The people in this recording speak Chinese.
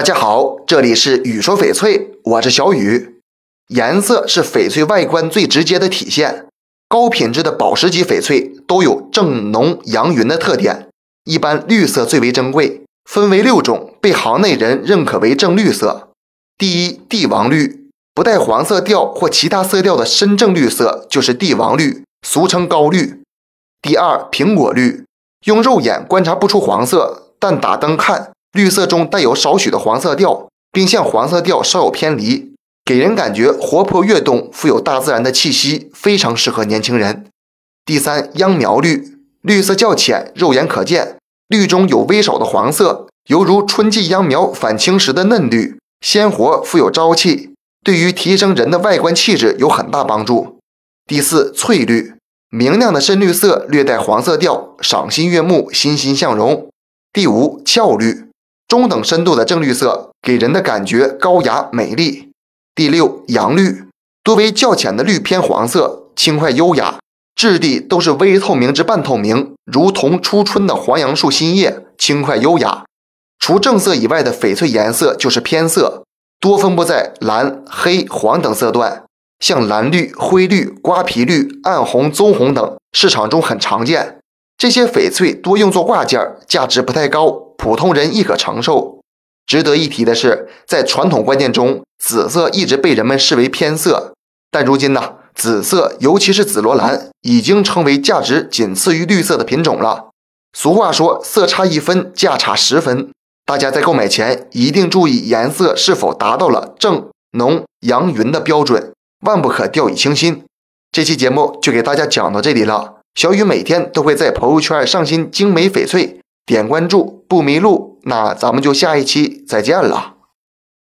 大家好，这里是雨说翡翠，我是小雨。颜色是翡翠外观最直接的体现。高品质的宝石级翡翠都有正浓阳匀的特点，一般绿色最为珍贵，分为六种，被行内人认可为正绿色。第一，帝王绿，不带黄色调或其他色调的深正绿色就是帝王绿，俗称高绿。第二，苹果绿，用肉眼观察不出黄色，但打灯看。绿色中带有少许的黄色调，并向黄色调稍有偏离，给人感觉活泼跃动，富有大自然的气息，非常适合年轻人。第三，秧苗绿，绿色较浅，肉眼可见，绿中有微少的黄色，犹如春季秧苗返青时的嫩绿，鲜活富有朝气，对于提升人的外观气质有很大帮助。第四，翠绿，明亮的深绿色，略带黄色调，赏心悦目，欣欣向荣。第五，俏绿。中等深度的正绿色给人的感觉高雅美丽。第六，阳绿多为较浅的绿偏黄色，轻快优雅，质地都是微透明至半透明，如同初春的黄杨树新叶，轻快优雅。除正色以外的翡翠颜色就是偏色，多分布在蓝、黑、黄等色段，像蓝绿、灰绿、瓜皮绿、暗红、棕红等，市场中很常见。这些翡翠多用作挂件，价值不太高。普通人亦可承受。值得一提的是，在传统观念中，紫色一直被人们视为偏色，但如今呢，紫色尤其是紫罗兰已经成为价值仅次于绿色的品种了。俗话说，色差一分，价差十分。大家在购买前一定注意颜色是否达到了正浓阳匀的标准，万不可掉以轻心。这期节目就给大家讲到这里了。小雨每天都会在朋友圈上新精美翡翠。点关注不迷路，那咱们就下一期再见了。